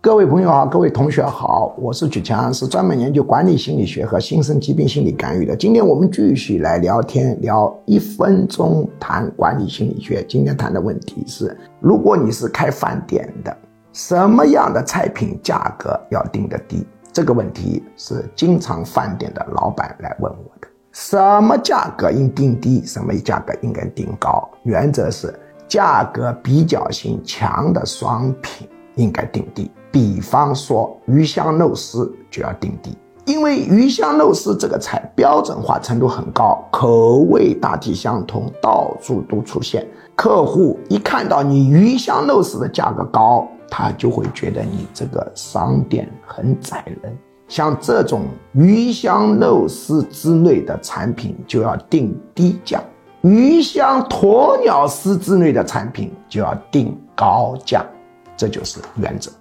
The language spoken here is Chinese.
各位朋友好，各位同学好，我是曲强，是专门研究管理心理学和新生疾病心理干预的。今天我们继续来聊天，聊一分钟谈管理心理学。今天谈的问题是：如果你是开饭店的，什么样的菜品价格要定的低？这个问题是经常饭店的老板来问我的。什么价格应定低？什么价格应该定高？原则是价格比较性强的商品应该定低。比方说鱼香肉丝就要定低，因为鱼香肉丝这个菜标准化程度很高，口味大体相同，到处都出现。客户一看到你鱼香肉丝的价格高，他就会觉得你这个商店很宰人。像这种鱼香肉丝之类的产品就要定低价，鱼香鸵鸟丝之类的产品就要定高价，这就是原则。